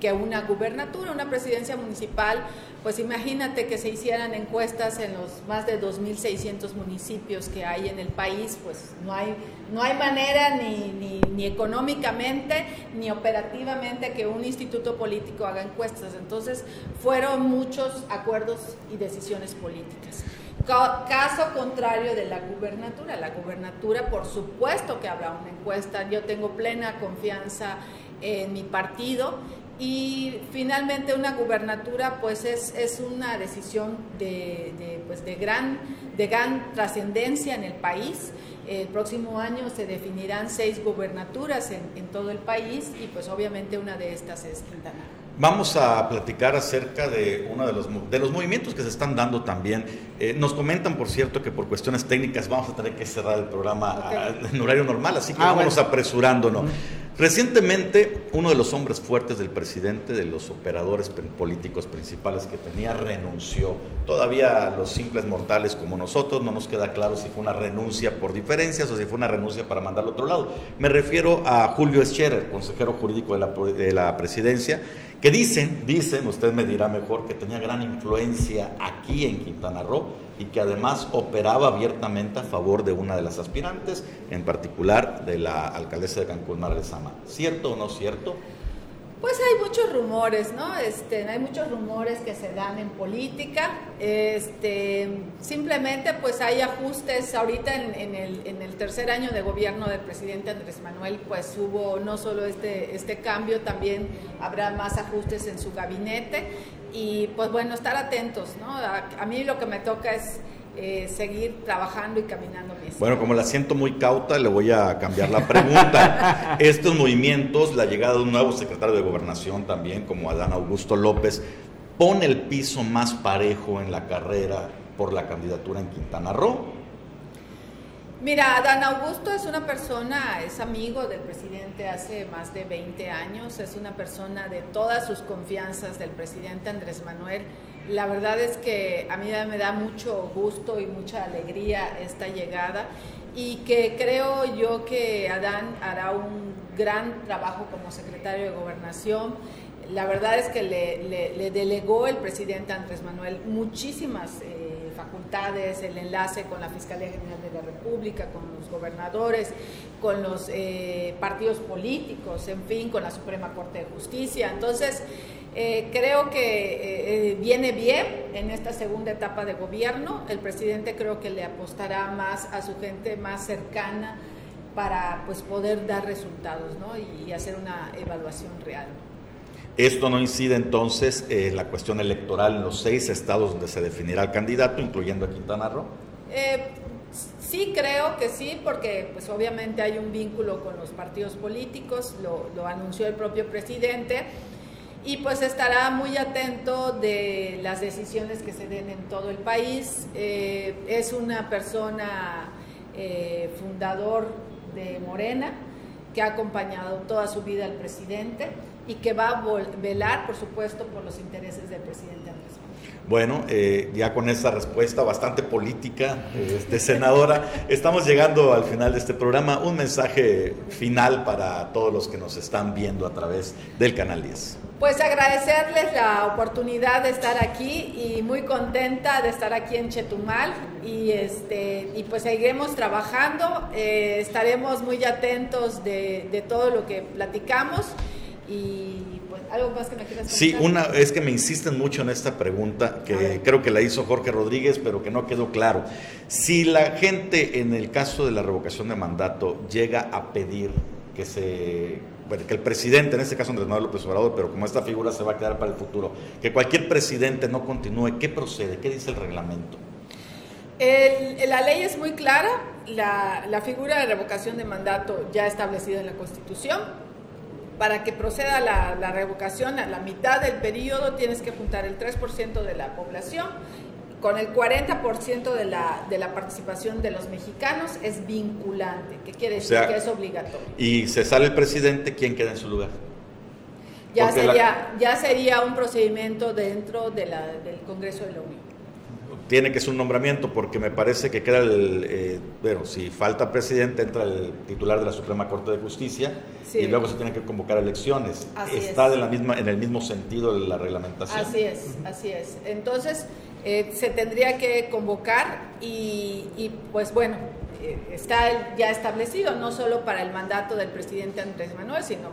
que una gubernatura, una presidencia municipal, pues imagínate que se hicieran encuestas en los más de 2.600 municipios que hay en el país, pues no hay, no hay manera ni, ni, ni económicamente ni operativamente que un instituto político haga encuestas. Entonces fueron muchos acuerdos y decisiones políticas. Caso contrario de la gubernatura. La gubernatura, por supuesto que habrá una encuesta. Yo tengo plena confianza en mi partido y finalmente una gubernatura pues es, es una decisión de, de, pues de gran, de gran trascendencia en el país. El próximo año se definirán seis gubernaturas en, en todo el país y pues obviamente una de estas es Quintana Roo. Vamos a platicar acerca de uno de los, de los movimientos que se están dando también. Eh, nos comentan, por cierto, que por cuestiones técnicas vamos a tener que cerrar el programa en horario normal, así que Ah, vamos bueno. apresurándonos. Recientemente, uno de los hombres fuertes del presidente, de los operadores pe- políticos principales que tenía, renunció. Todavía los simples mortales como nosotros no nos queda claro si fue una renuncia por diferencias o si fue una renuncia para mandarlo a otro lado. Me refiero a Julio Scherer, consejero jurídico de la, de la presidencia, que dicen, dicen, usted me dirá mejor, que tenía gran influencia aquí en Quintana Roo y que además operaba abiertamente a favor de una de las aspirantes, en particular de la alcaldesa de Cancún, María Sama. ¿Cierto o no cierto? Pues hay muchos rumores, ¿no? Este, hay muchos rumores que se dan en política. Este, simplemente, pues hay ajustes. Ahorita en, en el, en el tercer año de gobierno del presidente Andrés Manuel, pues hubo no solo este, este cambio, también habrá más ajustes en su gabinete. Y pues bueno, estar atentos, ¿no? A, a mí lo que me toca es eh, seguir trabajando y caminando mis Bueno, como la siento muy cauta, le voy a cambiar la pregunta. Estos movimientos, la llegada de un nuevo secretario de gobernación también, como Adán Augusto López, pone el piso más parejo en la carrera por la candidatura en Quintana Roo. Mira, Dan Augusto es una persona, es amigo del presidente hace más de 20 años, es una persona de todas sus confianzas del presidente Andrés Manuel. La verdad es que a mí me da mucho gusto y mucha alegría esta llegada y que creo yo que Adán hará un gran trabajo como secretario de gobernación. La verdad es que le, le- le delegó el presidente Andrés Manuel muchísimas eh, facultades, el enlace con la Fiscalía General de la República, con los gobernadores, con los eh, partidos políticos, en fin, con la Suprema Corte de Justicia. Entonces, eh, creo que eh, eh, viene bien en esta segunda etapa de gobierno. El presidente creo que le apostará más a su gente más cercana para pues, poder dar resultados ¿no? y, y hacer una evaluación real. Esto no incide entonces en la cuestión electoral en los seis estados donde se definirá el candidato, incluyendo a Quintana Roo. Sí creo que sí, porque pues obviamente hay un vínculo con los partidos políticos, lo, lo anunció el propio presidente, y pues estará muy atento de las decisiones que se den en todo el país. Eh, es una persona eh, fundador de Morena, que ha acompañado toda su vida al presidente y que va a velar, por supuesto, por los intereses del presidente Andrés. Bueno, eh, ya con esa respuesta bastante política, este, senadora, estamos llegando al final de este programa. Un mensaje final para todos los que nos están viendo a través del Canal 10. Pues agradecerles la oportunidad de estar aquí y muy contenta de estar aquí en Chetumal y este y pues seguiremos trabajando, eh, estaremos muy atentos de, de todo lo que platicamos y algo más que me quieras Sí, una es que me insisten mucho en esta pregunta que creo que la hizo Jorge Rodríguez, pero que no quedó claro. Si la gente en el caso de la revocación de mandato llega a pedir que se bueno, que el presidente, en este caso Andrés Manuel López Obrador, pero como esta figura se va a quedar para el futuro, que cualquier presidente no continúe, ¿qué procede? ¿Qué dice el reglamento? El- la ley es muy clara, la, la figura de revocación de mandato ya establecida en la Constitución. Para que proceda la, la revocación a la mitad del periodo tienes que juntar el 3% de la población. Con el 40% de la, de la participación de los mexicanos es vinculante, que quiere decir sea, que es obligatorio. Y se sale el presidente, ¿quién queda en su lugar? Ya porque la- sería, ya sería un procedimiento dentro de la- del Congreso de la Unión. Tiene que ser un nombramiento porque me parece que queda el, eh, bueno, si falta presidente entra el titular de la Suprema Corte de Justicia Sí. y luego se tienen que convocar elecciones. Así Está es. de la misma, en el mismo sentido de la reglamentación. Así es, así es. Entonces, eh, se tendría que convocar y, y, pues bueno, eh, está ya establecido, no solo para el mandato del presidente Andrés Manuel, sino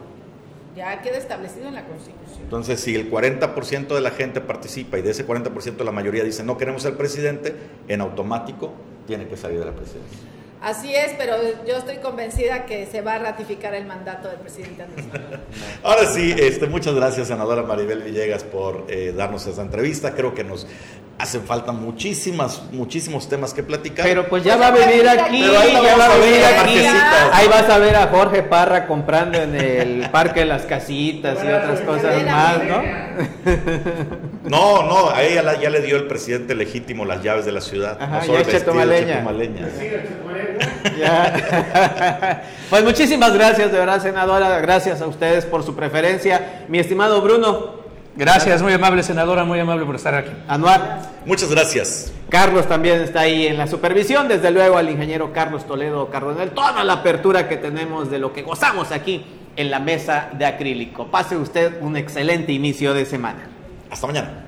ya queda establecido en la Constitución. Entonces, si el 40% de la gente participa y de ese 40% la mayoría dice no queremos ser presidente, en automático tiene que salir de la presidencia. Así es, pero yo estoy convencida que se va a ratificar el mandato del presidente Andrés Manuel. Ahora sí, este, muchas gracias, senadora Maribel Villegas, por eh, darnos esta entrevista. Creo que nos hacen falta muchísimas, muchísimos temas que platicar. Pero pues ya va a venir aquí, Pero ahí la ya va a venir aquí. Ahí vas a ver a Jorge Parra comprando en el Parque de las Casitas y otras cosas más, ¿no? No, no, a ella la- ya le dio el presidente legítimo las llaves de la ciudad. Ajá, no solo ya el vestido chetumaleña. chetumaleña. Ya. Pues muchísimas gracias, de verdad, senadora. Gracias a ustedes por su preferencia. Mi estimado Bruno, Gracias, muy amable senadora, muy amable por estar aquí. Anuar. Muchas gracias. Carlos también está ahí en la supervisión, desde luego al ingeniero Carlos Toledo Cardonel, toda la apertura que tenemos de lo que gozamos aquí en la mesa de acrílico. Pase usted un excelente inicio de semana. Hasta mañana.